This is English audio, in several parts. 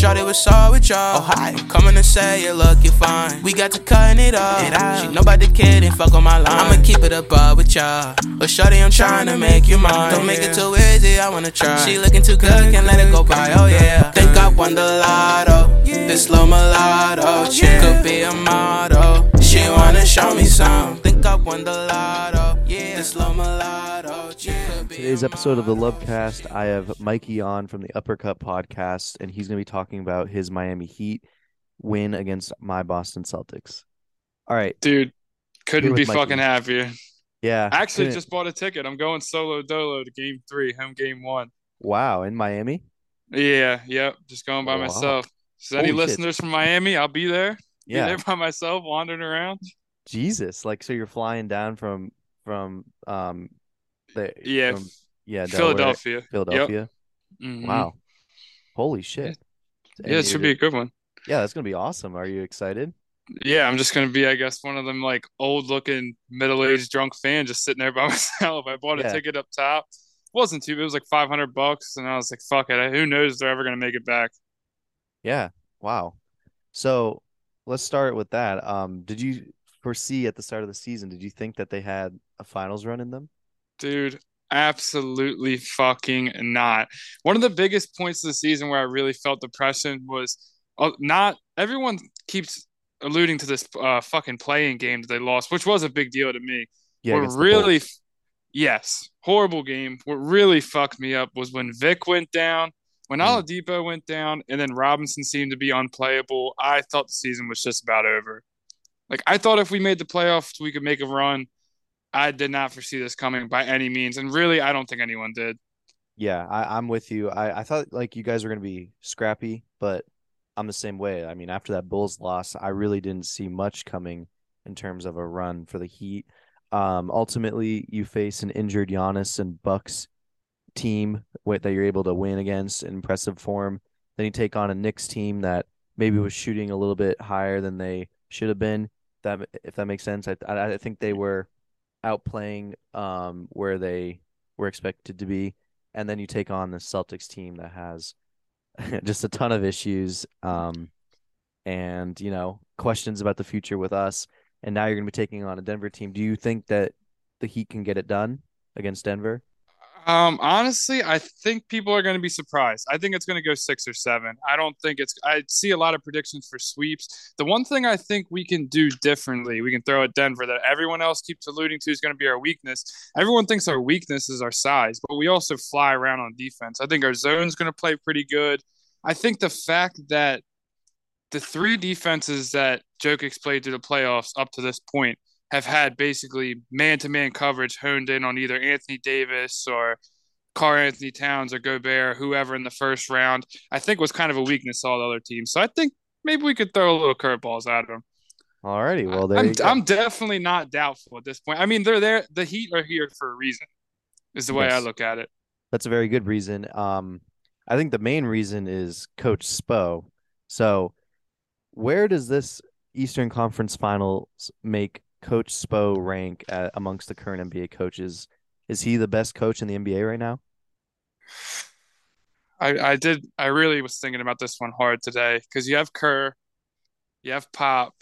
Shorty was all with y'all. Oh, hi. Coming to say you look, you fine. We got to cutting it off. It out. She about the fuck on my line. I'ma keep it above with y'all. But Shorty, I'm trying to make you mine. Don't make it too easy, I wanna try. She looking too good, can't let it go by. Oh yeah. Think I won the lotto. This slow mulatto. Oh, she could be a model. She wanna show me some. Think I won the lotto. Today's episode of the. Lub Cast, I have Mikey on from the Uppercut podcast, and he's going to be talking about his Miami Heat win against my Boston Celtics. All right. Dude, couldn't be Mikey. fucking happier. Yeah. I actually couldn't- just bought a ticket. I'm going solo dolo to game three, home game one. Wow. In Miami? Yeah, yep. Just going by Wow. myself. So any Holy shit. listeners from Miami, I'll be there. Be Yeah. there by myself, wandering around. Jesus. Like, so you're flying down from, from, um, Yeah, from, yeah, Delaware, Philadelphia. Philadelphia. Mhm. Wow. Holy shit. Yeah, it should be a good one. Yeah, that's going to be awesome. Are you excited? Yeah, I'm just gonna be, I guess, one of them like old looking, middle aged drunk fan just sitting there by myself. I bought a Yeah. ticket up top. It wasn't too, it was like 500 bucks, and I was like, fuck it. Who knows if they're ever gonna make it back? Yeah. Wow. So let's start with that. Um, did you foresee at the start of the season, did you think that they had a finals run in them? Dude, absolutely fucking not. One of the biggest points of the season where I really felt depression was uh, not everyone keeps alluding to this uh, fucking play-in game that they lost, which was a big deal to me. Yeah, what really, yes, horrible game. What really fucked me up was when Vic went down, when Mm. Oladipo went down, and then Robinson seemed to be unplayable. I thought the season was just about over. Like I thought if we made the playoffs, we could make a run. I did not foresee this coming by any means, and really, I don't think anyone did. Yeah, I, I'm with you. I, I thought like you guys were gonna be scrappy, but I'm the same way. I mean, after that Bulls loss, I really didn't see much coming in terms of a run for the Heat. Um, ultimately, you face an injured Giannis and Bucks team that you're able to win against in impressive form. Then you take on a Knicks team that maybe was shooting a little bit higher than they should have been. That if that makes sense, I, I think they were outplaying um where they were expected to be, and then you take on the Celtics team that has just a ton of issues um and you know questions about the future with us, and now you're going to be taking on a Denver team. Do you think that the Heat can get it done against Denver? Um, honestly, I think people are going to be surprised. I think it's going to go six or seven. I don't think it's. I see a lot of predictions for sweeps. The one thing I think we can do differently, we can throw at Denver that everyone else keeps alluding to is going to be our weakness. Everyone thinks our weakness is our size, but we also fly around on defense. I think our zone's going to play pretty good. I think the fact that the three defenses that Jokic played through the playoffs up to this point have had basically man-to-man coverage honed in on either Anthony Davis or Karl-Anthony Towns or Gobert, whoever in the first round, I think was kind of a weakness to all the other teams. So I think maybe we could throw a little curveballs at them. Alrighty, well there I'm, you go. I'm definitely not doubtful at this point. I mean, they're there. The Heat are here for a reason, is the way I look at it. That's a very good reason. Um, I think the main reason is Coach Spo. So, where does this Eastern Conference Finals make Coach Spo rank at, amongst the current NBA coaches? Is he the best coach in the NBA right now? I, I did. I really was thinking about this one hard today because you have Kerr, you have Pop,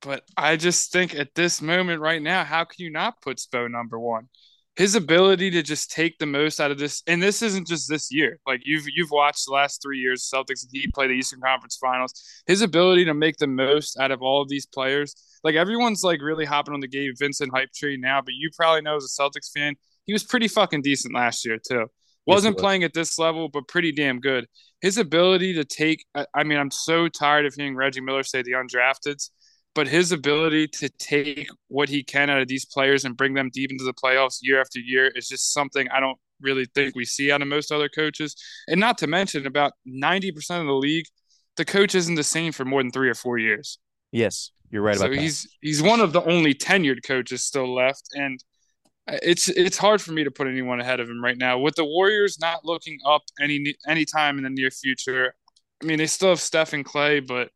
but I just think at this moment right now, how can you not put Spo number one? His ability to just take the most out of this, and this isn't just this year. Like you've you've watched the last three years, Celtics and Heat play the Eastern Conference Finals. His ability to make the most out of all of these players, like everyone's like really hopping on the Gabe Vincent hype tree now, but you probably know as a Celtics fan, he was pretty fucking decent last year too. Wasn't was. playing at this level, but pretty damn good. His ability to take, I- I mean, I'm so tired of hearing Reggie Miller say the undrafteds, but his ability to take what he can out of these players and bring them deep into the playoffs year after year is just something I don't really think we see out of most other coaches. And not to mention, about 90% of the league, the coach isn't the same for more than three or four years. Yes, you're right so about that. he's he's one of the only tenured coaches still left, and it's it's hard for me to put anyone ahead of him right now. With the Warriors not looking up any any time in the near future, I mean they still have Steph and Clay, but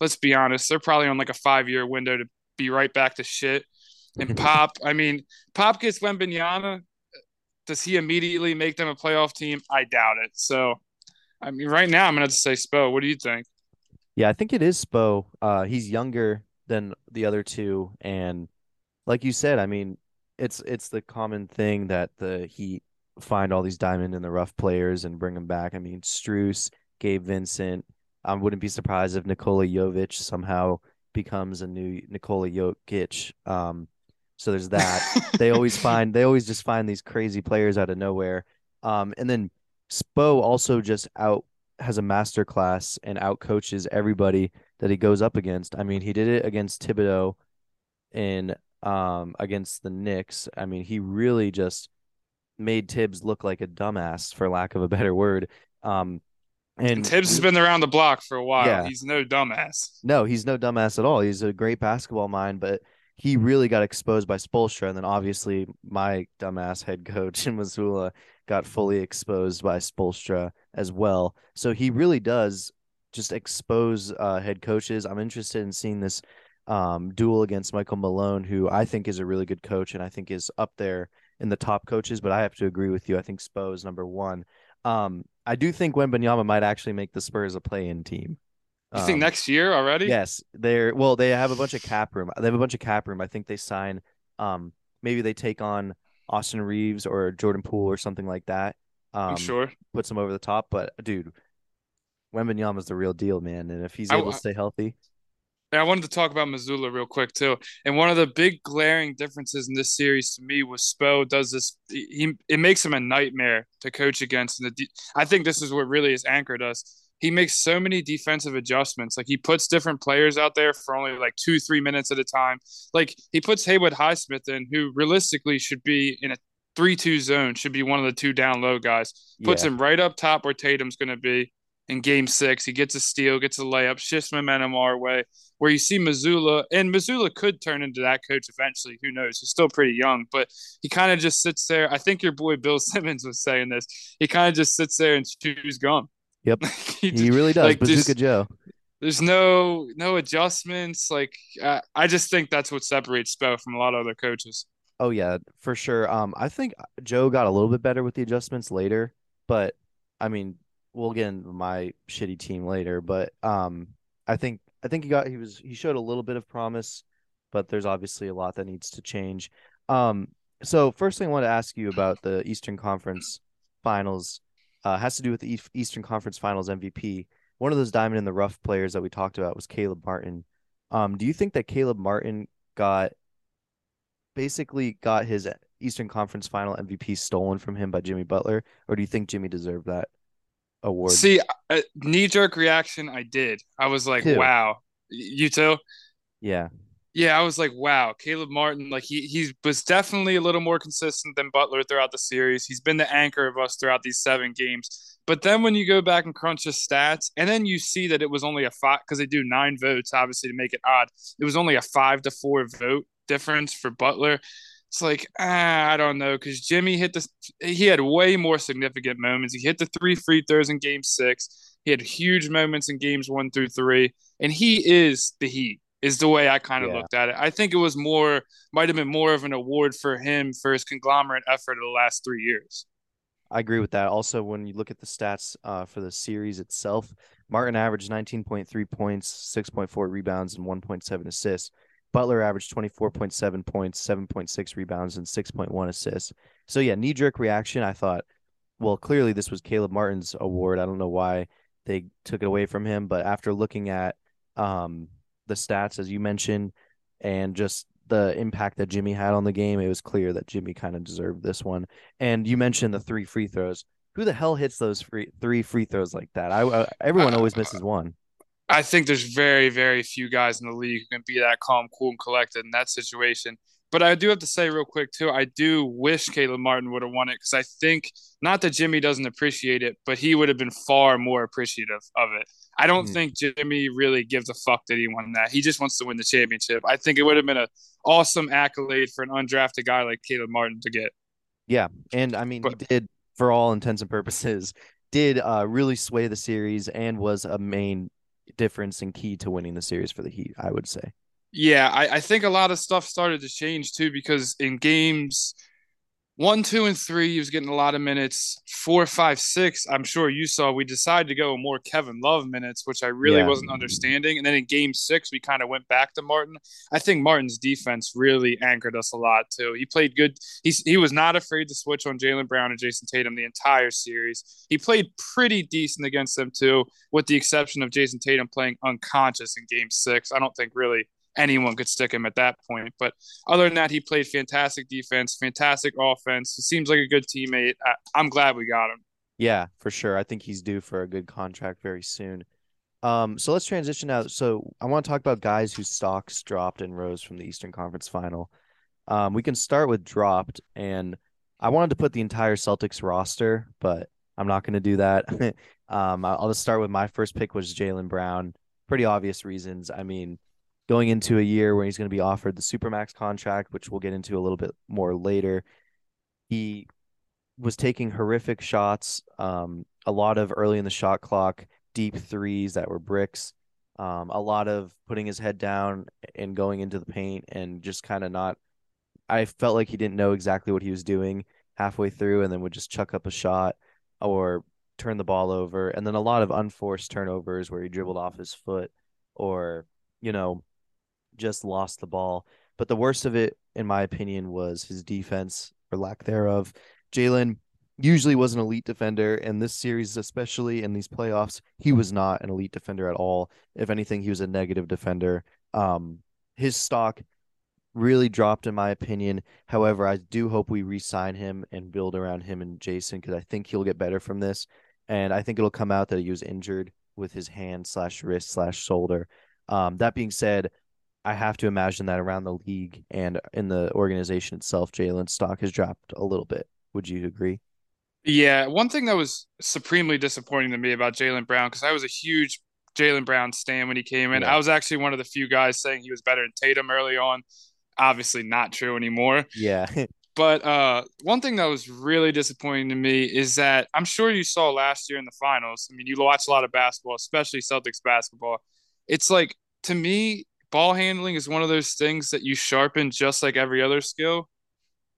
let's be honest, they're probably on like a five year window to be right back to shit. And Pop, I mean, Pop gets Wembanyama. Does he immediately make them a playoff team? I doubt it. So I mean, right now I'm gonna have to say Spo. What do you think? Yeah, I think it is Spo. Uh, he's younger than the other two, and like you said, I mean, it's it's the common thing that the Heat find all these diamond in the rough players and bring them back. I mean, Strus, Gabe Vincent. I wouldn't be surprised if Nikola Jovic somehow becomes a new Nikola Jokic. Um, so there's that. they always find they always just find these crazy players out of nowhere. Um, and then Spo also just out has a master class and out coaches everybody that he goes up against. I mean, he did it against Thibodeau in um against the Knicks. I mean, he really just made Thibs look like a dumbass for lack of a better word. Um and, and Thibs has been around the block for a while. Yeah. He's no dumbass. No, he's no dumbass at all. He's a great basketball mind, but he really got exposed by Spoelstra, and then obviously my dumbass head coach in Mazzulla got fully exposed by Spoelstra as well. So he really does just expose uh, head coaches. I'm interested in seeing this um, duel against Michael Malone, who I think is a really good coach and I think is up there in the top coaches. But I have to agree with you. I think Spo is number one. Um, I do think Wembanyama might actually make the Spurs a play-in team. You um, think next year already? Yes, they're well. They have a bunch of cap room. They have a bunch of cap room. I think they sign. Um, maybe they take on Austin Reaves or Jordan Poole or something like that. Um, sure puts him over the top. But dude, Wembanyama is the real deal, man. And if he's able I, to stay healthy, I wanted to talk about Mazzulla real quick too. And one of the big glaring differences in this series to me was Spo does this. He it makes him a nightmare to coach against. And the I think this is what really has anchored us. He makes so many defensive adjustments. Like he puts different players out there for only like two, three minutes at a time. Like he puts Haywood Highsmith in, who realistically should be in a three-two zone, should be one of the two down low guys. Puts yeah. him right up top where Tatum's going to be in game six. He gets a steal, gets a layup, shifts momentum our way. Where you see Mazzulla, and Mazzulla could turn into that coach eventually. Who knows? He's still pretty young, but he kind of just sits there. I think your boy Bill Simmons was saying this. He kind of just sits there and chews gum. Yep, he, he, really does. Like, Bazooka just, Joe. There's no no adjustments. Like uh, I just think that's what separates Spo from a lot of other coaches. Oh yeah, for sure. Um, I think Joe got a little bit better with the adjustments later, but I mean, we'll get into my shitty team later, but um, I think I think he got he was he showed a little bit of promise, but there's obviously a lot that needs to change. Um, so first thing I want to ask you about the Eastern Conference Finals uh, has to do with the Eastern Conference Finals MVP. One of those diamond in the rough players that we talked about was Caleb Martin. Um, do you think that Caleb Martin got basically got his Eastern Conference Final MVP stolen from him by Jimmy Butler, or do you think Jimmy deserved that? Award? See, uh, knee jerk reaction. I did. I was like, wow. You too? Yeah. Yeah, I was like, wow, Caleb Martin, like he he was definitely a little more consistent than Butler throughout the series. He's been the anchor of us throughout these seven games. But then when you go back and crunch his stats, and then you see that it was only a five because they do nine votes, obviously to make it odd. It was only a five to four vote difference for Butler it's like ah, I don't know because Jimmy hit the he had way more significant moments. He hit the three free throws in Game Six. He had huge moments in games one through three, and he is the Heat. Is the way I kind of yeah. looked at it. I think it was more might have been more of an award for him for his conglomerate effort of the last three years. I agree with that. Also, when you look at the stats uh, for the series itself, Martin averaged 19.3 points, 6.4 rebounds, and 1.7 assists. Butler averaged 24.7 points, 7.6 rebounds, and 6.1 assists. So, yeah, knee jerk reaction. I thought, well, clearly this was Caleb Martin's award. I don't know why they took it away from him, but after looking at um, the stats, as you mentioned, and just the impact that Jimmy had on the game, it was clear that Jimmy kind of deserved this one. And you mentioned the three free throws. Who the hell hits those free, three free throws like that? I, I everyone always misses one. I think there's very, very few guys in the league who can be that calm, cool, and collected in that situation. But I do have to say real quick too, I do wish Caleb Martin would have won it because I think not that Jimmy doesn't appreciate it, but he would have been far more appreciative of it. I don't mm. think Jimmy really gives a fuck that he won that. He just wants to win the championship. I think it would have been an awesome accolade for an undrafted guy like Caleb Martin to get. Yeah, and I mean, but, he did for all intents and purposes did uh, really sway the series and was a main difference and key to winning the series for the Heat, I would say. Yeah, I, I think a lot of stuff started to change too because in games one, two, and three, he was getting a lot of minutes. Four, five, six, I'm sure you saw. We decided to go more Kevin Love minutes, which I really Yeah. wasn't understanding. And then in game six, we kind of went back to Martin. I think Martin's defense really anchored us a lot too. He played good. He's, he was not afraid to switch on Jaylen Brown and Jayson Tatum the entire series. He played pretty decent against them too, with the exception of Jayson Tatum playing unconscious in game six. I don't think really anyone could stick him at that point. But other than that, he played fantastic defense, fantastic offense. He seems like a good teammate. I, I'm glad we got him. Yeah, for sure. I think he's due for a good contract very soon. Um, so let's transition out. So I want to talk about guys whose stocks dropped and rose from the Eastern Conference Final. Um, we can start with dropped, and I wanted to put the entire Celtics roster, but I'm not going to do that. um, I'll just start with my first pick was Jaylen Brown. Pretty obvious reasons. I mean, going into a year where he's going to be offered the Supermax contract, which we'll get into a little bit more later, he was taking horrific shots, um, a lot of early in the shot clock, deep threes that were bricks, um, a lot of putting his head down and going into the paint and just kind of not. I felt like he didn't know exactly what he was doing halfway through and then would just chuck up a shot or turn the ball over. And then a lot of unforced turnovers where he dribbled off his foot or, you know, just lost the ball. But the worst of it, in my opinion, was his defense or lack thereof. Jaylen usually was an elite defender, and this series, especially in these playoffs, he was not an elite defender at all. If anything, he was a negative defender. Um, his stock really dropped, in my opinion. However, I do hope we re-sign him and build around him and Jayson because I think he'll get better from this, and I think it'll come out that he was injured with his hand slash wrist slash shoulder. Um, that being said, I have to imagine that around the league and in the organization itself, Jaylen's stock has dropped a little bit. Would you agree? Yeah, one thing that was supremely disappointing to me about Jaylen Brown because I was a huge Jaylen Brown stan when he came in. Yeah. I was actually one of the few guys saying he was better than Tatum early on. Obviously, not true anymore. Yeah. But uh, one thing that was really disappointing to me is that I'm sure you saw last year in the finals. I mean, you watch a lot of basketball, especially Celtics basketball. It's like to me, ball handling is one of those things that you sharpen just like every other skill.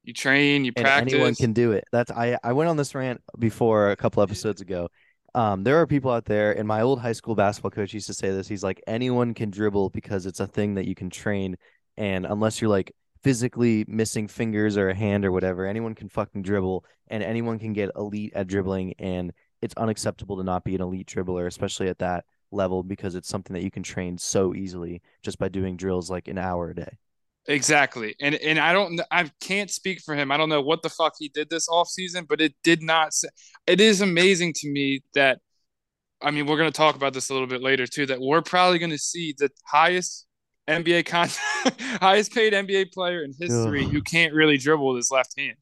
You train, you and practice. anyone can do it. That's I I went on this rant before a couple episodes ago. Um, there are people out there, and my old high school basketball coach used to say this. He's like, anyone can dribble because it's a thing that you can train, and unless you're like physically missing fingers or a hand or whatever, anyone can fucking dribble, and anyone can get elite at dribbling, and it's unacceptable to not be an elite dribbler, especially at that level, because it's something that you can train so easily just by doing drills like an hour a day. Exactly. And and I don't I can't speak for him. I don't know what the fuck he did this off season, but it did not it is amazing to me that I mean, we're going to talk about this a little bit later too that we're probably going to see the highest NBA con highest paid NBA player in history who can't really dribble with his left hand.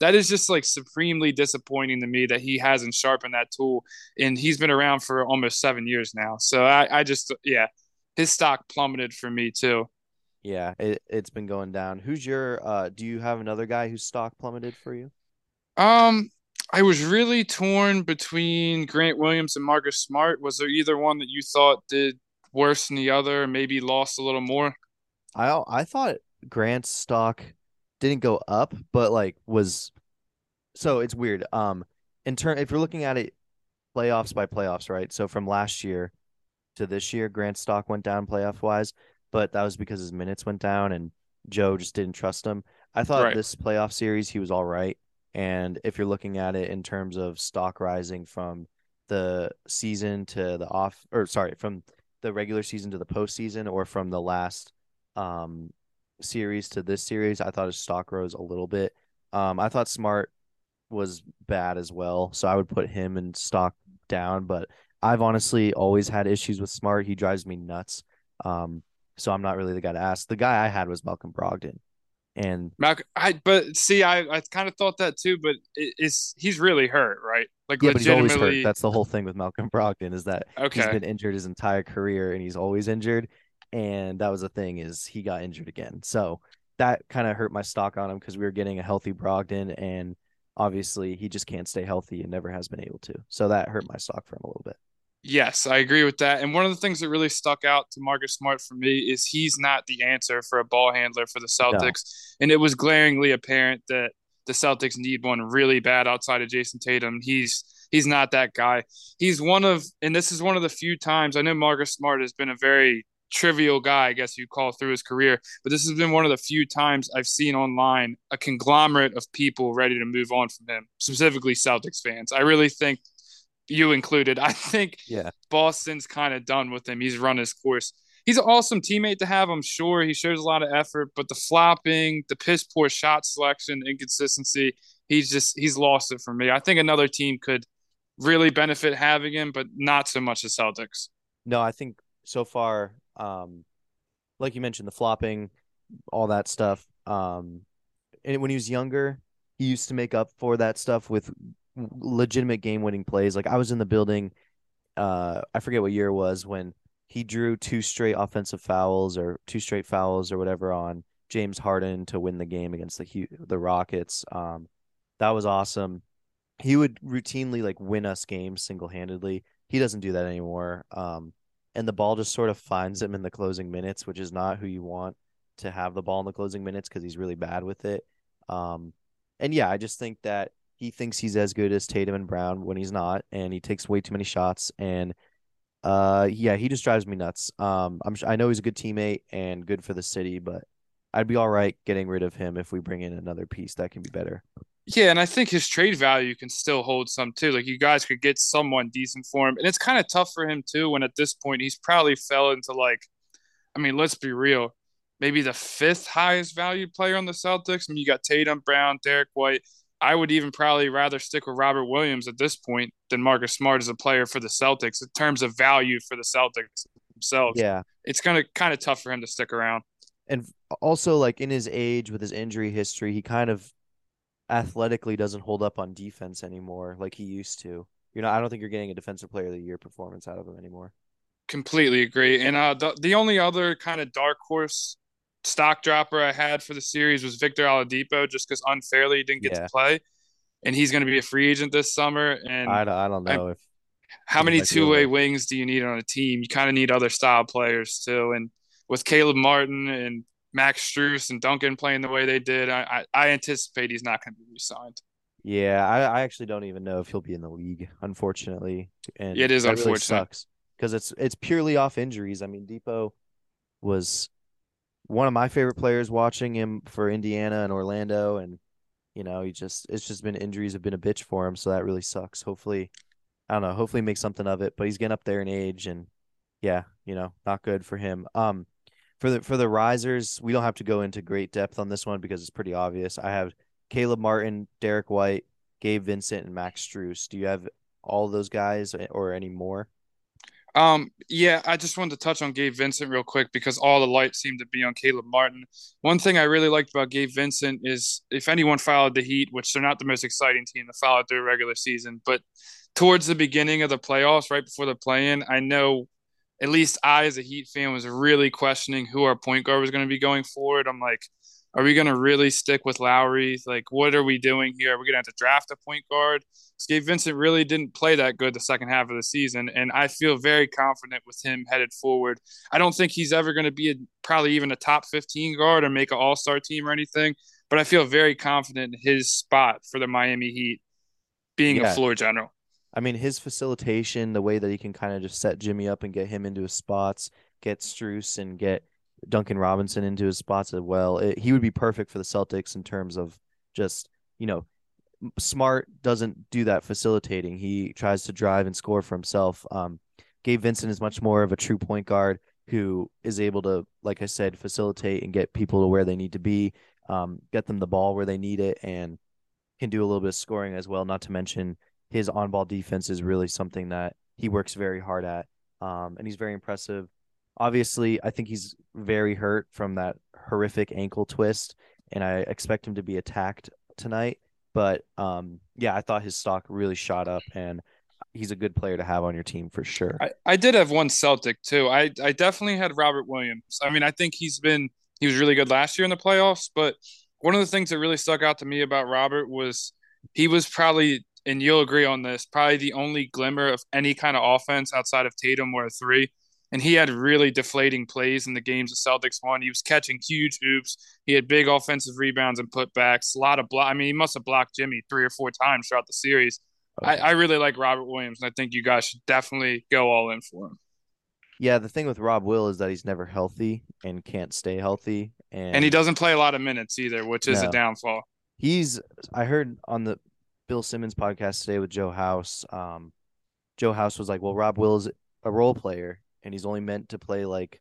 That is just like supremely disappointing to me that he hasn't sharpened that tool and he's been around for almost 7 years now. So I I just yeah, his stock plummeted for me too. Yeah, it it's been going down. Who's your uh do you have another guy whose stock plummeted for you? Um, I was really torn between Grant Williams and Marcus Smart. Was there either one that you thought did worse than the other, maybe lost a little more? I I thought Grant's stock didn't go up, but like was so it's weird. Um in turn if you're looking at it playoffs by playoffs, right? So from last year to this year, Grant's stock went down playoff wise, but that was because his minutes went down and Joe just didn't trust him. I thought Right. this playoff series he was all right. And if you're looking at it in terms of stock rising from the season to the off or sorry, from the regular season to the postseason or from the last um series to this series, I thought his stock rose a little bit. Um I thought Smart was bad as well, so I would put him in stock down, but I've honestly always had issues with Smart. He drives me nuts. Um so I'm not really the guy to ask. The guy I had was Malcolm Brogdon. And Malcolm, I but see, I I kind of thought that too, but it, it's he's really hurt, right? Like yeah, but he's always hurt. That's the whole thing with Malcolm Brogdon is that he's been injured his entire career and he's always injured. And that was the thing is he got injured again. So that kind of hurt my stock on him because we were getting a healthy Brogdon and obviously he just can't stay healthy and never has been able to. So that hurt my stock for him a little bit. Yes, I agree with that. And one of the things that really stuck out to Marcus Smart for me is he's not the answer for a ball handler for the Celtics. And it was glaringly apparent that the Celtics need one really bad outside of Jayson Tatum. He's he's not that guy. He's one of, and this is one of the few times I know Marcus Smart has been a very trivial guy, I guess you call through his career. But this has been one of the few times I've seen online a conglomerate of people ready to move on from him, specifically Celtics fans. I really think you included. I think yeah. Boston's kind of done with him. He's run his course. He's an awesome teammate to have, I'm sure. He shows a lot of effort, but the flopping, the piss poor shot selection, inconsistency, he's just he's lost it for me. I think another team could really benefit having him, but not so much the Celtics. No, I think so far um, like you mentioned, the flopping, all that stuff. Um, and when he was younger, he used to make up for that stuff with legitimate game-winning plays. Like I was in the building, uh, I forget what year it was when he drew two straight offensive fouls or two straight fouls or whatever on James Harden to win the game against the the Rockets. Um, that was awesome. He would routinely like win us games single handedly. He doesn't do that anymore. Um, and the ball just sort of finds him in the closing minutes, which is not who you want to have the ball in the closing minutes because he's really bad with it. Um, and yeah, I just think that he thinks he's as good as Tatum and Brown when he's not, and he takes way too many shots. And uh, yeah, he just drives me nuts. Um, I'm I know he's a good teammate and good for the city, but I'd be all right getting rid of him if we bring in another piece that can be better. Yeah, and I think his trade value can still hold some too. Like you guys could get someone decent for him, and it's kind of tough for him too. When at this point he's probably fell into like, I mean, let's be real, maybe the fifth highest valued player on the Celtics. I mean, you got Tatum, Brown, Derek White. I would even probably rather stick with Robert Williams at this point than Marcus Smart as a player for the Celtics in terms of value for the Celtics themselves. Yeah, it's of kind of tough for him to stick around. And also, like in his age with his injury history, he kind of athletically doesn't hold up on defense anymore like he used to. You know, I don't think you're getting a defensive player of the year performance out of him anymore. Completely agree. And uh, the the only other kind of dark horse stock dropper I had for the series was Victor Oladipo, just because unfairly he didn't get yeah. to play, and he's going to be a free agent this summer. And I don't, I don't know I, if how many two way wings do you need on a team? You kind of need other style players too. And with Caleb Martin and Max Strus and Duncan playing the way they did, I I, I anticipate he's not going to be re-signed. Yeah, I, I actually don't even know if he'll be in the league, unfortunately. And it is unfortunate. Really sucks because it's it's purely off injuries. I mean, Dipo was one of my favorite players watching him for Indiana and Orlando, and you know, he just it's just been injuries have been a bitch for him, so that really sucks. Hopefully, I don't know. Hopefully, make something of it. But he's getting up there in age, and yeah, you know, not good for him. Um, for the for the risers, we don't have to go into great depth on this one because it's pretty obvious. I have Caleb Martin, Derek White, Gabe Vincent, and Max Strus. Do you have all those guys or any more? Um, yeah, I just wanted to touch on Gabe Vincent real quick because all the lights seem to be on Caleb Martin. One thing I really liked about Gabe Vincent is if anyone followed the Heat, which they're not the most exciting team to follow through a regular season, but towards the beginning of the playoffs, right before the play-in, I know at least I, as a Heat fan, was really questioning who our point guard was going to be going forward. I'm like, are we going to really stick with Lowry? Like, what are we doing here? Are we going to have to draft a point guard? Gabe Vincent really didn't play that good the second half of the season, and I feel very confident with him headed forward. I don't think he's ever going to be a, probably even a top 15 guard or make an All Star team or anything, but I feel very confident in his spot for the Miami Heat being yeah. a floor general. I mean, his facilitation, the way that he can kind of just set Jimmy up and get him into his spots, get Strus and get Duncan Robinson into his spots as well. It, he would be perfect for the Celtics in terms of just, you know, Smart doesn't do that facilitating. He tries to drive and score for himself. Um, Gabe Vincent is much more of a true point guard who is able to, like I said, facilitate and get people to where they need to be, um, get them the ball where they need it, and can do a little bit of scoring as well. Not to mention his on ball defense is really something that he works very hard at. Um, and he's very impressive. Obviously, I think he's very hurt from that horrific ankle twist, and I expect him to be attacked tonight. But um, yeah, I thought his stock really shot up, and he's a good player to have on your team for sure. I, I did have one Celtic too. I, I definitely had Robert Williams. I mean, I think he's been he was really good last year in the playoffs, but one of the things that really stuck out to me about Robert was he was probably and you'll agree on this, probably the only glimmer of any kind of offense outside of Tatum or a three. and he had really deflating plays in the games the Celtics won. He was catching huge oops. He had big offensive rebounds and putbacks. A lot of block. I mean, he must have blocked Jimmy three or four times throughout the series. I, I really like Robert Williams, and I think you guys should definitely go all in for him. Yeah, the thing with Rob Will is that he's never healthy and can't stay healthy, and, and he doesn't play a lot of minutes either, which is no. a downfall. He's I heard on the Bill Simmons podcast today with Joe House. Um, Joe House was like, "Well, Rob Will is a role player, and he's only meant to play like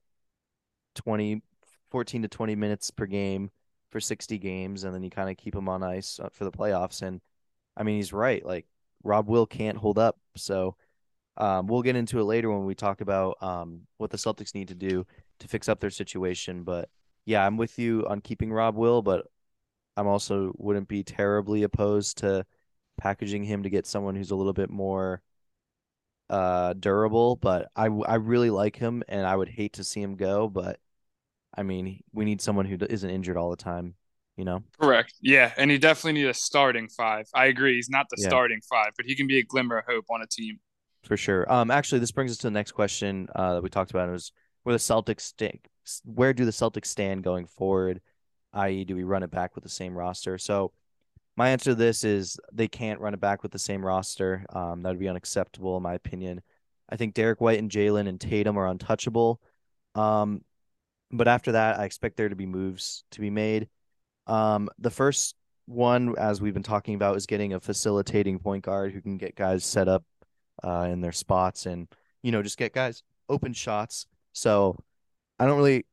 20, 14 to twenty minutes per game for sixty games, and then you kind of keep him on ice uh, for the playoffs." And I mean, he's right. Like Rob Will can't hold up, so um, we'll get into it later when we talk about um, what the Celtics need to do to fix up their situation. But yeah, I'm with you on keeping Rob Will, but I'm also wouldn't be terribly opposed to packaging him to get someone who's a little bit more uh durable. But I I really like him, and I would hate to see him go. But I mean, we need someone who isn't injured all the time. You know. Correct. Yeah, and he definitely need a starting five. I agree. He's not the yeah. starting five, but he can be a glimmer of hope on a team for sure. Um, actually, this brings us to the next question uh, that we talked about. It was where the Celtics stand. Where do the Celtics stand going forward? I.e., do we run it back with the same roster? So, my answer to this is they can't run it back with the same roster. Um, that would be unacceptable in my opinion. I think Derek White and Jalen and Tatum are untouchable. Um, but after that, I expect there to be moves to be made. Um, the first one, as we've been talking about, is getting a facilitating point guard who can get guys set up uh, in their spots and you know just get guys open shots. So I don't really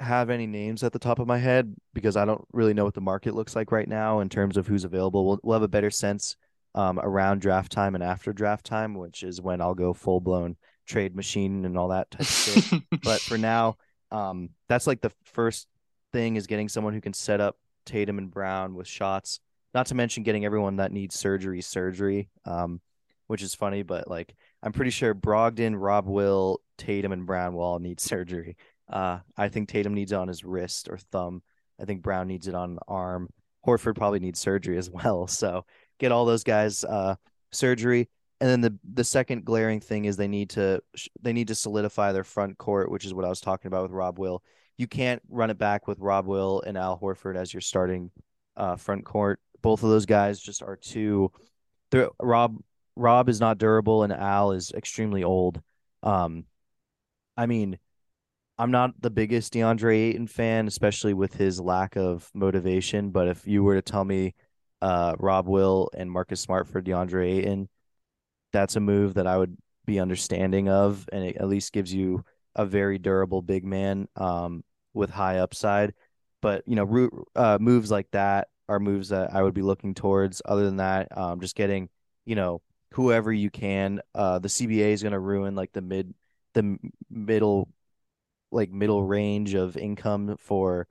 have any names at the top of my head because I don't really know what the market looks like right now in terms of who's available. We'll, we'll have a better sense um, around draft time and after draft time, which is when I'll go full blown trade machine and all that type of stuff. but for now, um, that's like the first thing is getting someone who can set up Tatum and Brown with shots. Not to mention getting everyone that needs surgery surgery. Um, which is funny, but like I'm pretty sure Brogdon, Rob Will, Tatum, and Brown will all need surgery. Uh, I think Tatum needs it on his wrist or thumb. I think Brown needs it on arm. Horford probably needs surgery as well. So get all those guys uh, surgery. And then the the second glaring thing is they need to they need to solidify their front court, which is what I was talking about with Rob Will. You can't run it back with Rob Will and Al Horford as your starting uh, front court. Both of those guys just are too. Rob Rob is not durable and Al is extremely old. Um, I mean, I'm not the biggest DeAndre Ayton fan, especially with his lack of motivation. But if you were to tell me uh, Rob Will and Marcus Smart for DeAndre Ayton, that's a move that I would be understanding of, and it at least gives you a very durable big man um, with high upside. But you know, uh, moves like that are moves that I would be looking towards. Other than that, um, just getting you know whoever you can. Uh, the CBA is going to ruin like the mid, the middle, like middle range of income for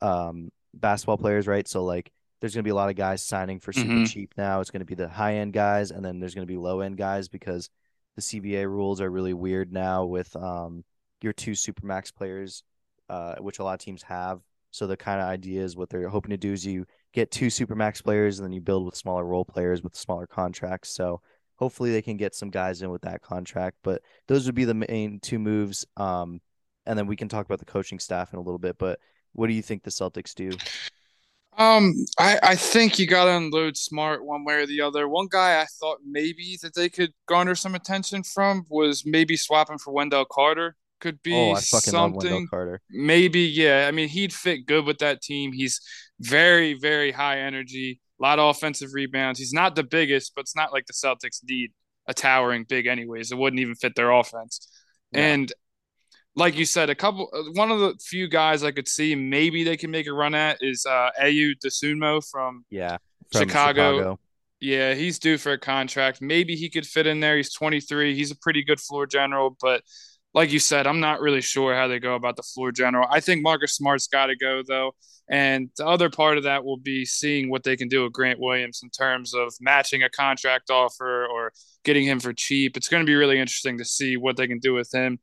um basketball players, right? So like, there's going to be a lot of guys signing for super mm-hmm. cheap now. It's going to be the high end guys, and then there's going to be low end guys because the CBA rules are really weird now with um your two supermax players, uh, which a lot of teams have. So the kind of idea is what they're hoping to do is you get two supermax players and then you build with smaller role players with smaller contracts. So hopefully they can get some guys in with that contract. But those would be the main two moves. Um, and then we can talk about the coaching staff in a little bit. But what do you think the Celtics do? Um, I, I think you got to unload Smart one way or the other. One guy I thought maybe that they could garner some attention from was maybe swapping for Wendell Carter could be oh, I fucking something. Love Wendell Carter. Maybe, yeah. I mean, he'd fit good with that team. He's very, very high energy, a lot of offensive rebounds. He's not the biggest, but it's not like the Celtics need a towering big, anyways. It wouldn't even fit their offense. Yeah. And like you said, a couple, uh, one of the few guys I could see maybe they can make a run at is uh, Ayo Dosunmu from yeah from Chicago. Chicago. Yeah, he's due for a contract. Maybe he could fit in there. He's 23. He's a pretty good floor general, but like you said, I'm not really sure how they go about the floor general. I think Marcus Smart's got to go though, and the other part of that will be seeing what they can do with Grant Williams in terms of matching a contract offer or getting him for cheap. It's going to be really interesting to see what they can do with him.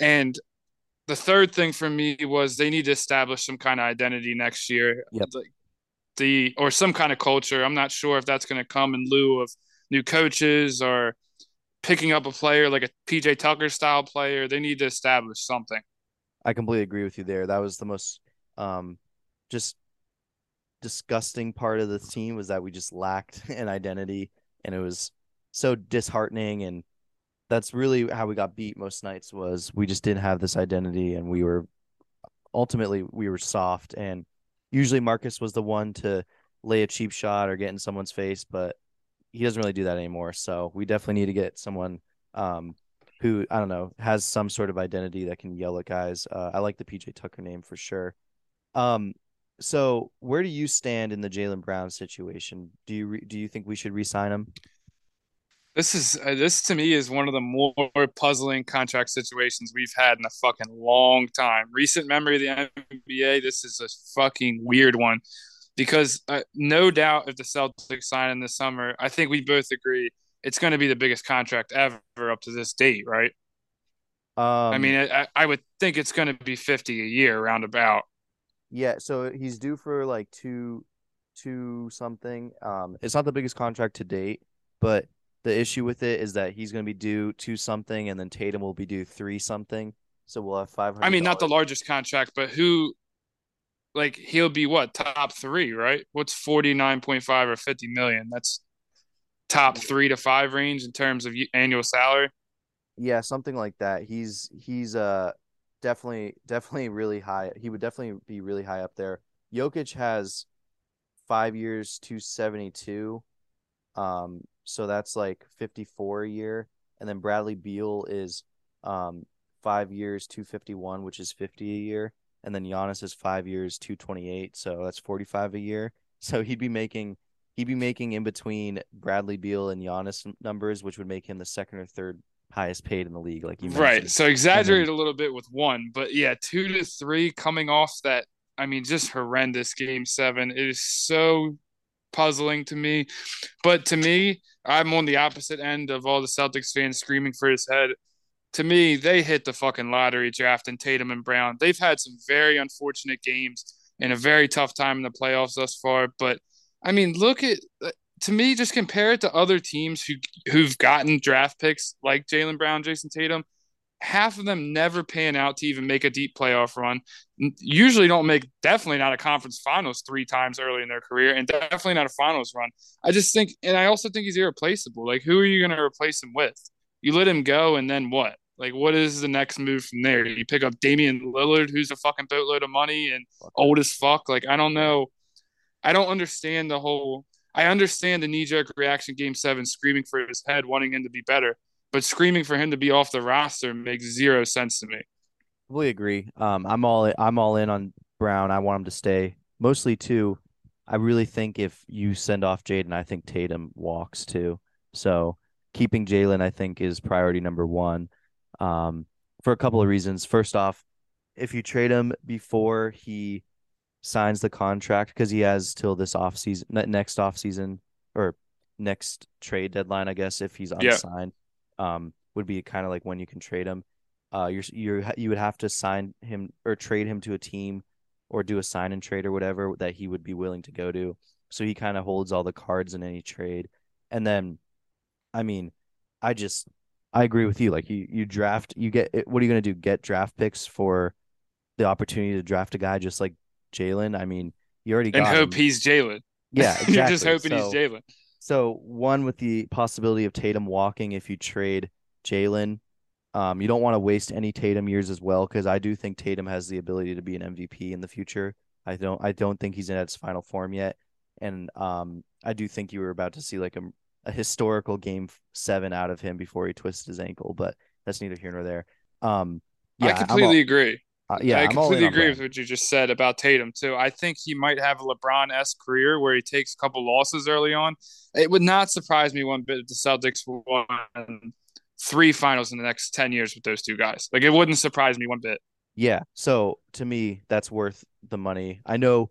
And the third thing for me was they need to establish some kind of identity next year. Yep. Like the or some kind of culture. I'm not sure if that's going to come in lieu of new coaches or picking up a player like a PJ Tucker style player. They need to establish something. I completely agree with you there. That was the most um just disgusting part of the team was that we just lacked an identity and it was so disheartening and that's really how we got beat most nights was we just didn't have this identity and we were ultimately we were soft and usually Marcus was the one to lay a cheap shot or get in someone's face but he doesn't really do that anymore so we definitely need to get someone um who I don't know has some sort of identity that can yell at guys. Uh, I like the PJ Tucker name for sure. Um, so where do you stand in the Jaylen Brown situation? Do you re- do you think we should re-sign him? This is uh, this to me is one of the more puzzling contract situations we've had in a fucking long time. Recent memory of the NBA. This is a fucking weird one because uh, no doubt if the Celtics sign in the summer, I think we both agree it's going to be the biggest contract ever up to this date, right? Um, I mean, I, I would think it's going to be fifty a year, roundabout. Yeah, so he's due for like two, two something. Um, it's not the biggest contract to date, but the issue with it is that he's going to be due two something, and then Tatum will be due three something. So we'll have five hundred. I mean, not the largest contract, but who, like, he'll be what top three, right? What's forty nine point five or fifty million? That's top three to five range in terms of annual salary. Yeah, something like that. He's he's uh definitely definitely really high. He would definitely be really high up there. Jokic has five years to seventy two, um, so that's like fifty four a year, and then Bradley Beal is um five years two fifty one, which is fifty a year, and then Giannis is five years two twenty eight, so that's forty five a year. So he'd be making he'd be making in between Bradley Beal and Giannis numbers, which would make him the second or third highest paid in the league, like you right. So exaggerated then, a little bit with one, but yeah, two to three coming off that. I mean, just horrendous game seven. It is so puzzling to me. But to me, I'm on the opposite end of all the Celtics fans screaming for his head. To me, they hit the fucking lottery draft and Tatum and Brown. They've had some very unfortunate games and a very tough time in the playoffs thus far. But I mean, look at to me, just compare it to other teams who who've gotten draft picks like Jaylen Brown, Jayson Tatum. Half of them never pan out to even make a deep playoff run. Usually don't make definitely not a conference finals three times early in their career, and definitely not a finals run. I just think, and I also think he's irreplaceable. Like, who are you going to replace him with? You let him go, and then what? Like, what is the next move from there? You pick up Damian Lillard, who's a fucking boatload of money and old as fuck. Like, I don't know I don't understand the whole. I understand the knee jerk reaction, game seven, screaming for his head, wanting him to be better, but screaming for him to be off the roster makes zero sense to me. We agree. Um, I'm all I'm all in on Brown. I want him to stay. Mostly too. I really think if you send off Jaden, I think Tatum walks too. So keeping Jaylen, I think, is priority number one. Um, for a couple of reasons. First off, if you trade him before he signs the contract because he has till this off season, next off season or next trade deadline, I guess, if he's unsigned, yeah. Um, would be kind of like when you can trade him. Uh, you're you you would have to sign him or trade him to a team or do a sign and trade or whatever that he would be willing to go to. So he kind of holds all the cards in any trade. And then, I mean, I just I agree with you. Like you you draft, you get what are you gonna do? Get draft picks for the opportunity to draft a guy just like Jaylen. I mean, you already got and hope him. he's Jaylen. Yeah, exactly. You're just hoping so, he's Jaylen. So one with the possibility of Tatum walking if you trade Jaylen. Um, you don't want to waste any Tatum years as well because I do think Tatum has the ability to be an MVP in the future. I don't I don't think he's in its final form yet, and um, I do think you were about to see like a, a historical game seven out of him before he twisted his ankle, but that's neither here nor there. Um, yeah, I completely all, agree. Uh, yeah, I completely agree with what you just said about Tatum too. I think he might have a LeBron esque career where he takes a couple losses early on. It would not surprise me one bit if the Celtics won three finals in the next ten years with those two guys. Like it wouldn't surprise me one bit. Yeah. So to me, that's worth the money. I know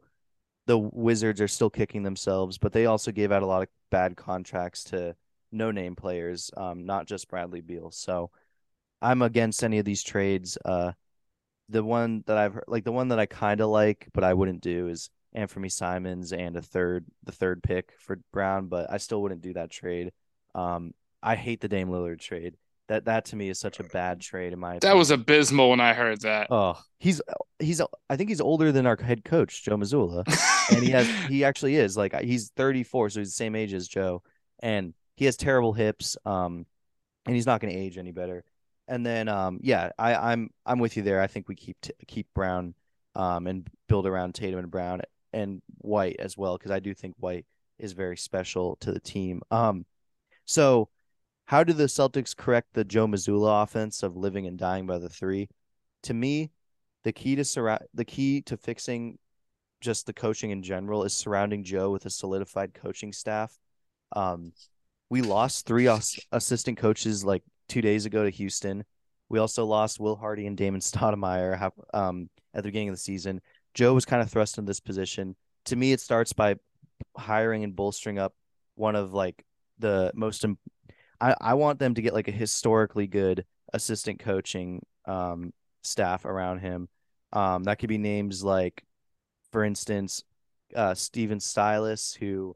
the Wizards are still kicking themselves, but they also gave out a lot of bad contracts to no name players, um, not just Bradley Beal. So I'm against any of these trades. Uh, the one that I've heard, like the one that I kind of like, but I wouldn't do is Anthony Simons and a third, the third pick for Brown, but I still wouldn't do that trade. Um, I hate the Dame Lillard trade. That that to me is such a bad trade in my That opinion. was abysmal when I heard that. Oh, he's he's I think he's older than our head coach Joe Mazzulla, and he has he actually is like he's 34, so he's the same age as Joe, and he has terrible hips, um, and he's not going to age any better. And then um, yeah, I I'm I'm with you there. I think we keep t- keep Brown, um, and build around Tatum and Brown and White as well because I do think White is very special to the team. Um, so how do the Celtics correct the Joe Mazzulla offense of living and dying by the three? To me, the key to surround the key to fixing just the coaching in general is surrounding Joe with a solidified coaching staff. Um, we lost three as- assistant coaches like two days ago to Houston. We also lost Will Hardy and Damon Stoudemire um, at the beginning of the season. Joe was kind of thrust in this position. To me, it starts by hiring and bolstering up one of like the most. I I want them to get like a historically good assistant coaching um, staff around him. Um, that could be names like, for instance, uh, Stephen Silas, who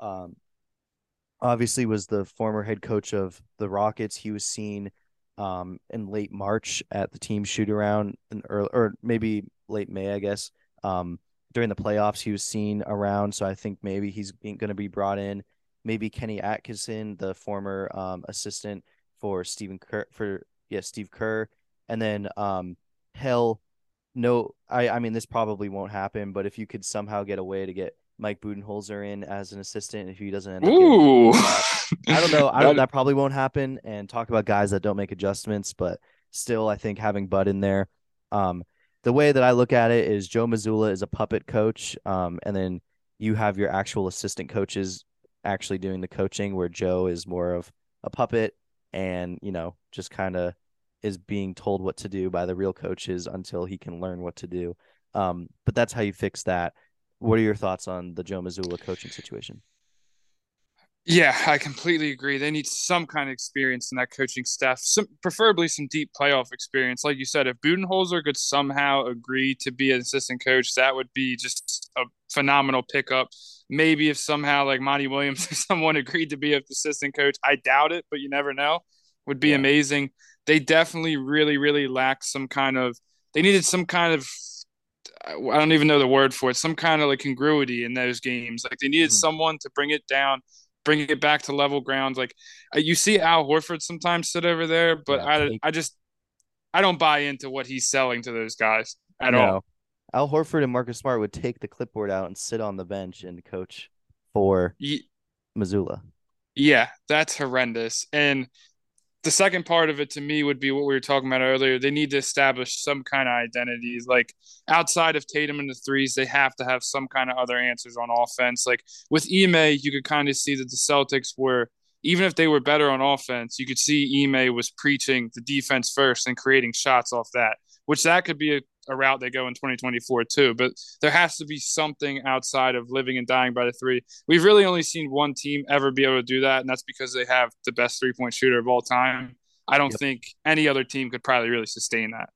um, obviously was the former head coach of the Rockets. He was seen um, in late March at the team shoot around, early, or maybe late May, I guess. Um, during the playoffs, he was seen around, so I think maybe he's going to be brought in. Maybe Kenny Atkinson, the former um, assistant for Stephen Kerr, for yeah Steve Kerr, and then um, hell, no, I I mean this probably won't happen, but if you could somehow get a way to get Mike Budenholzer in as an assistant, if he doesn't end up Ooh, I don't know. I don't. That probably won't happen. And talk about guys that don't make adjustments, but still, I think having Bud in there. Um, the way that I look at it is Joe Mazzulla is a puppet coach, um, and then you have your actual assistant coaches actually doing the coaching, where Joe is more of a puppet, and you know just kind of is being told what to do by the real coaches until he can learn what to do. Um, but that's how you fix that. What are your thoughts on the Joe Mazzulla coaching situation? Yeah, I completely agree. They need some kind of experience in that coaching staff, some preferably some deep playoff experience. Like you said, if Budenholzer could somehow agree to be an assistant coach, that would be just a phenomenal pickup. Maybe if somehow like Monty Williams or someone agreed to be an assistant coach, I doubt it, but you never know. Would be yeah. amazing. They definitely really, really lack some kind of. They needed some kind of I don't even know the word for it. Some kind of like congruity in those games. Like they needed mm-hmm. someone to bring it down, bring it back to level ground. Like you see Al Horford sometimes sit over there, but yeah, I, I just I don't buy into what he's selling to those guys at no. all. Al Horford and Marcus Smart would take the clipboard out and sit on the bench and coach for Ye- Mazzulla. Yeah, that's horrendous. And the second part of it to me would be what we were talking about earlier. They need to establish some kind of identities. Like outside of Tatum and the threes, they have to have some kind of other answers on offense. Like with Ime, you could kind of see that the Celtics were, even if they were better on offense, you could see Ime was preaching the defense first and creating shots off that, which that could be a a route they go in 2024 too. But there has to be something outside of living and dying by the three. We've really only seen one team ever be able to do that, and that's because they have the best three point shooter of all time. I don't yep. think any other team could probably really sustain that.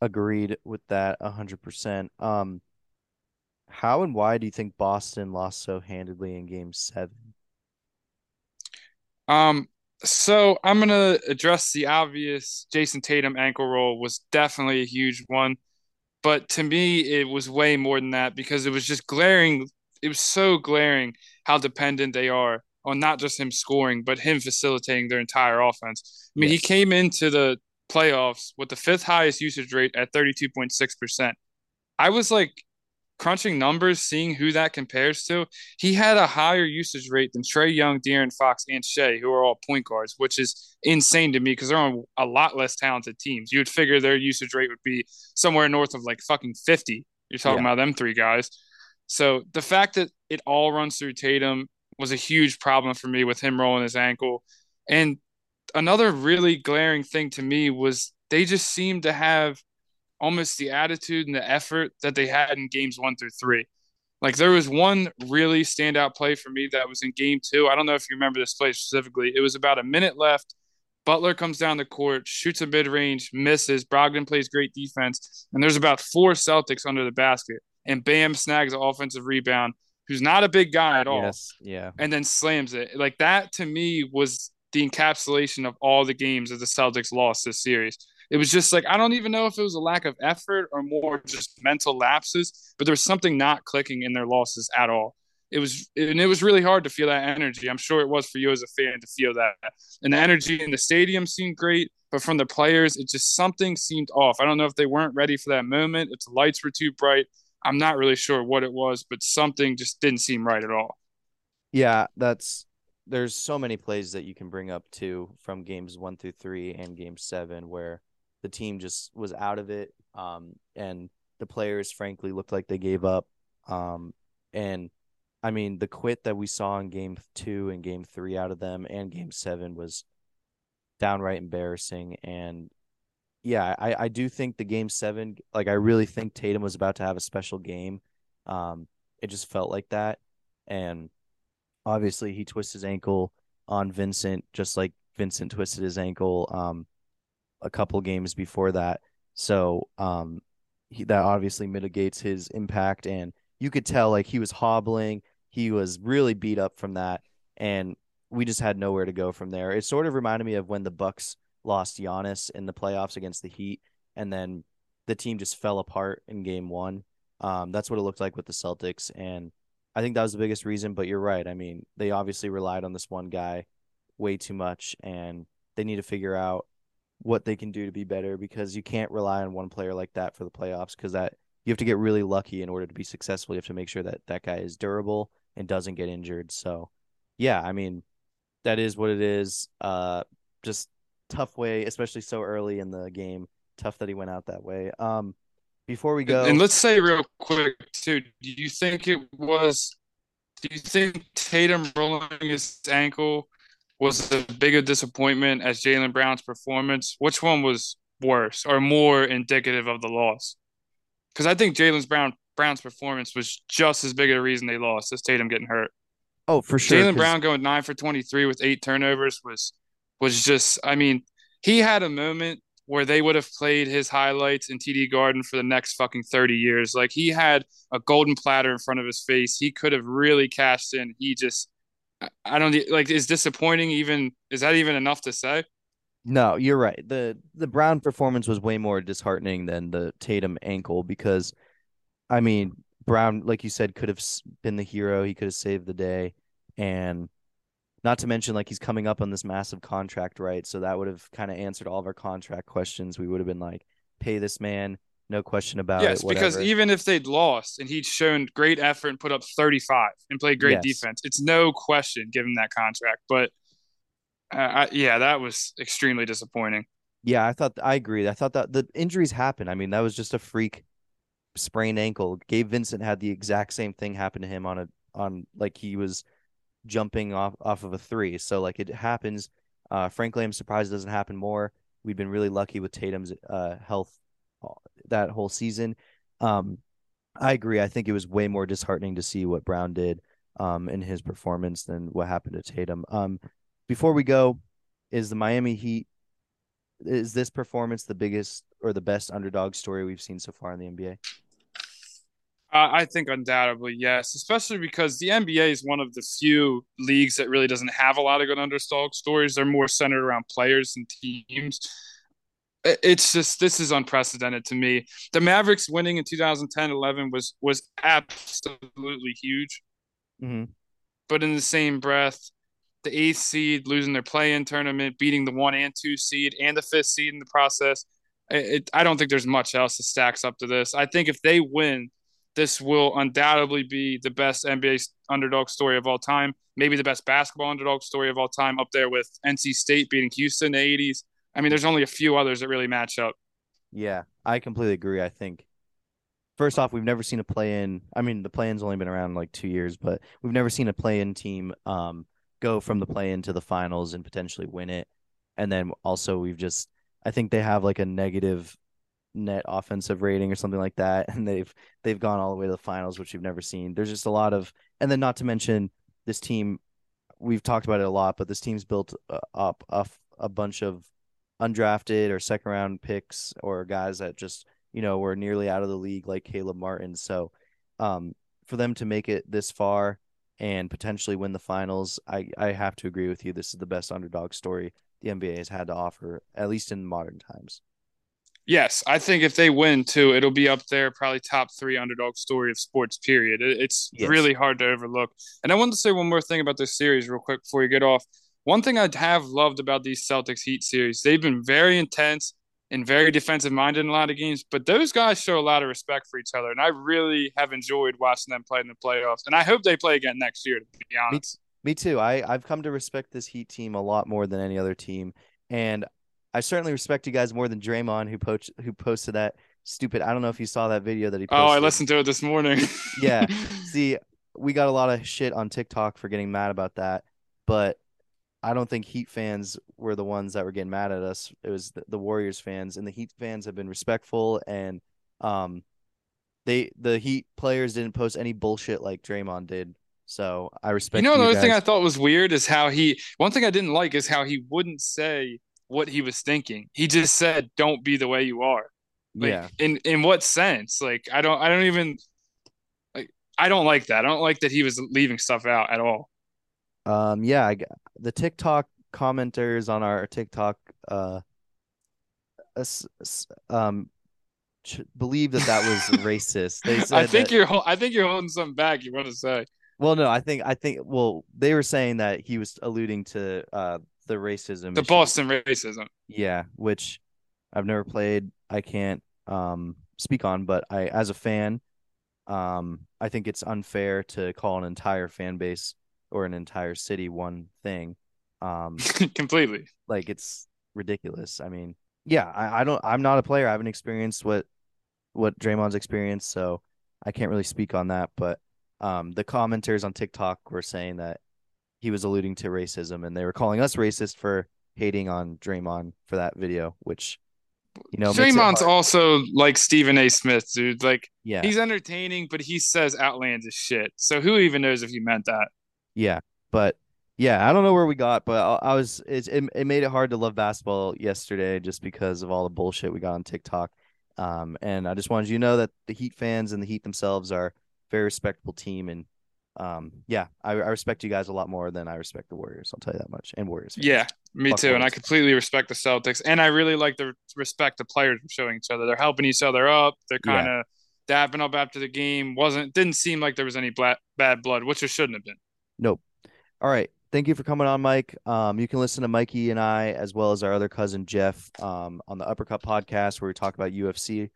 Agreed with that 100%. Um, how and why do you think Boston lost so handedly in game seven? Um, so I'm gonna address the obvious. Jayson Tatum ankle roll was definitely a huge one. But to me, it was way more than that because it was just glaring. It was so glaring how dependent they are on not just him scoring, but him facilitating their entire offense. I mean, yes. he came into the playoffs with the fifth highest usage rate at 32.6%. I was like, crunching numbers, seeing who that compares to, he had a higher usage rate than Trae Young, De'Aaron Fox, and Shai, who are all point guards, which is insane to me because they're on a lot less talented teams. You would figure their usage rate would be somewhere north of like fucking 50. You're talking yeah. about them three guys. So the fact that it all runs through Tatum was a huge problem for me with him rolling his ankle. And another really glaring thing to me was they just seemed to have almost the attitude and the effort that they had in games one through three. Like there was one really standout play for me that was in game two. I don't know if you remember this play specifically. It was about a minute left. Butler comes down the court, shoots a mid range, misses. Brogdon plays great defense, and there's about four Celtics under the basket. And Bam snags an offensive rebound, who's not a big guy at all. Yes, yeah. And then slams it. Like that to me was the encapsulation of all the games that the Celtics lost this series. It was just like I don't even know if it was a lack of effort or more just mental lapses, but there was something not clicking in their losses at all. It was and it was really hard to feel that energy. I'm sure it was for you as a fan to feel that. And the energy in the stadium seemed great, but from the players, it just something seemed off. I don't know if they weren't ready for that moment, if the lights were too bright. I'm not really sure what it was, but something just didn't seem right at all. Yeah, that's there's so many plays that you can bring up too from games one through three and game seven where the team just was out of it. Um, and the players frankly looked like they gave up. Um, and I mean, the quit that we saw in game two and game three out of them and game seven was downright embarrassing. And yeah, I, I do think the game seven, like, I really think Tatum was about to have a special game. Um, it just felt like that. And obviously, he twisted his ankle on Vincent, just like Vincent twisted his ankle um, a couple games before that. So um, he, that obviously mitigates his impact. And you could tell, like, he was hobbling he was really beat up from that, and we just had nowhere to go from there. It sort of reminded me of when the Bucks lost Giannis in the playoffs against the Heat, and then the team just fell apart in Game One. Um, that's what it looked like with the Celtics, and I think that was the biggest reason. But you're right. I mean, they obviously relied on this one guy way too much, and they need to figure out what they can do to be better because you can't rely on one player like that for the playoffs because that you have to get really lucky in order to be successful. You have to make sure that that guy is durable and doesn't get injured. So, yeah, I mean, that is what it is. Uh, just tough way, especially so early in the game. Tough that he went out that way. Um, before we go, and let's say real quick too, do you think it was? Do you think Tatum rolling his ankle was a bigger disappointment as Jaylen Brown's performance? Which one was worse or more indicative of the loss? Because I think Jaylen Brown Brown's performance was just as big a reason they lost as Tatum getting hurt. Oh, for sure. Jaylen Brown going nine for twenty three with eight turnovers was was just. I mean, he had a moment where they would have played his highlights in TD Garden for the next fucking 30 years. Like he had a golden platter in front of his face. He could have really cashed in. He just I don't like is disappointing even is that even enough to say? No, you're right. The the Brown performance was way more disheartening than the Tatum ankle because I mean, Brown, like you said, could have been the hero. He could have saved the day, and not to mention, like he's coming up on this massive contract, right? So that would have kind of answered all of our contract questions. We would have been like, pay this man, no question about yes, it. Yes, because even if they'd lost and he'd shown great effort and put up 35 and played great yes. defense, it's no question given that contract. But uh, I, yeah, that was extremely disappointing. Yeah, I thought I agree. I thought that the injuries happened. I mean, that was just a freak sprained ankle. Gabe Vincent had the exact same thing happen to him on a on like he was jumping off off of a three. So like it happens. Uh, frankly, I'm surprised it doesn't happen more. We've been really lucky with Tatum's uh, health uh, that whole season. Um, I agree. I think it was way more disheartening to see what Brown did um, in his performance than what happened to Tatum. Um, before we go, is the Miami Heat is this performance the biggest or the best underdog story we've seen so far in the NBA? I think undoubtedly yes, especially because the NBA is one of the few leagues that really doesn't have a lot of good underdog stories. They're more centered around players and teams. It's just this is unprecedented to me. The Mavericks winning in 2010-11 was was absolutely huge. Mm-hmm. But in the same breath, the eighth seed losing their play-in tournament, beating the one and two seed and the fifth seed in the process. It, I don't think there's much else that stacks up to this. I think if they win, this will undoubtedly be the best NBA underdog story of all time. Maybe the best basketball underdog story of all time, up there with NC State beating Houston in the 80s. I mean, there's only a few others that really match up. Yeah, I completely agree. I think first off, we've never seen a play in. I mean, the play in's only been around like two years, but we've never seen a play in team um, go from the play in to the finals and potentially win it. And then also we've just I think they have like a negative net offensive rating or something like that and they've they've gone all the way to the finals which we've never seen. There's just a lot of and then not to mention this team we've talked about it a lot but this team's built uh, up a, a bunch of undrafted or second round picks or guys that just you know were nearly out of the league like Caleb Martin so um for them to make it this far and potentially win the finals. I, I have to agree with you. This is the best underdog story the NBA has had to offer, at least in modern times. Yes, I think if they win too, it'll be up there, probably top three underdog story of sports. Period. It's yes. really hard to overlook. And I wanted to say one more thing about this series, real quick, before you get off. One thing I'd have loved about these Celtics Heat series, they've been very intense and very defensive minded in a lot of games, but those guys show a lot of respect for each other. And I really have enjoyed watching them play in the playoffs. And I hope they play again next year, to be honest. Me, me too. I, I've come to respect this Heat team a lot more than any other team. And I certainly respect you guys more than Draymond, who, poached, who posted that stupid. I don't know if you saw that video that he posted. Oh, I listened to it this morning. yeah. See, we got a lot of shit on TikTok for getting mad about that. But I don't think Heat fans were the ones that were getting mad at us. It was the, the Warriors fans, and the Heat fans have been respectful and um, they the Heat players didn't post any bullshit like Draymond did. So I respect. You know, the another thing I thought was weird is how he. One thing I didn't like is how he wouldn't say what he was thinking. He just said, "Don't be the way you are." Like, yeah. In in what sense? Like I don't I don't even like I don't like that. I don't like that he was leaving stuff out at all. Um, yeah, I, the TikTok commenters on our TikTok, uh, um, believe that that was racist. They said I think that, you're, I think you're holding something back. You want to say? Well, no, I think, I think, well, they were saying that he was alluding to, uh, the racism, the issue. Boston racism. Yeah, which I've never played. I can't um speak on, but I, as a fan, um, I think it's unfair to call an entire fan base or an entire city one thing. Um, completely. Like it's ridiculous. I mean, yeah, I, I don't. I'm not a player. I haven't experienced what what Draymond's experienced, so I can't really speak on that. But um, the commenters on TikTok were saying that he was alluding to racism, and they were calling us racist for hating on Draymond for that video, which you know, Draymond's also like Stephen A. Smith, dude. Like, yeah, he's entertaining, but he says outlandish shit. So who even knows if he meant that? Yeah, but yeah, I don't know where we got, but I, I was it, it, made it hard to love basketball yesterday just because of all the bullshit we got on TikTok. Um, and I just wanted you to know that the Heat fans and the Heat themselves are a very respectable team, and um, yeah, I, I respect you guys a lot more than I respect the Warriors. I'll tell you that much, and Warriors. Fans. Yeah, me too, Warriors. and I completely respect the Celtics, and I really like the respect the players are showing each other. They're helping each other up. They're kind of yeah. dapping up after the game. wasn't didn't seem like there was any bad blood, which there shouldn't have been. Nope. All right. Thank you for coming on, Mike. Um, you can listen to Mikey and I, as well as our other cousin Jeff, um, on the Uppercut podcast where we talk about UFC.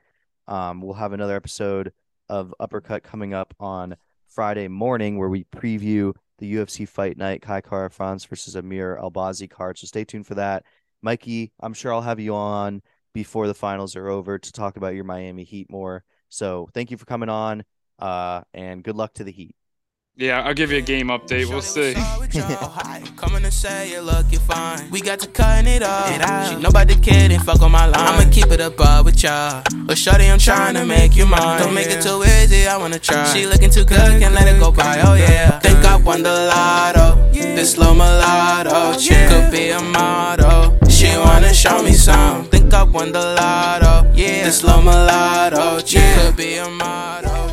Um, we'll have another episode of Uppercut coming up on Friday morning where we preview the UFC fight night, Kai Kara-France versus Amir Albazi card. So stay tuned for that. Mikey, I'm sure I'll have you on before the finals are over to talk about your Miami Heat more. So thank you for coming on, uh, and good luck to the Heat. Yeah, I'll give you a game update. We'll see. Coming to say you look you fine. We got to cutting it off. She know about the kid and fuck on my line. I'ma keep it above uh, with y'all. But shorty, I'm trying to make you mine. Don't make it too easy, I wanna try. She looking too good, can't let it go by. Oh yeah. Think I won the lotto. This slow mulatto oh, chick could be a model. She wanna show me some. Think I won the lotto. Yeah. This slow mulatto chick could be a model.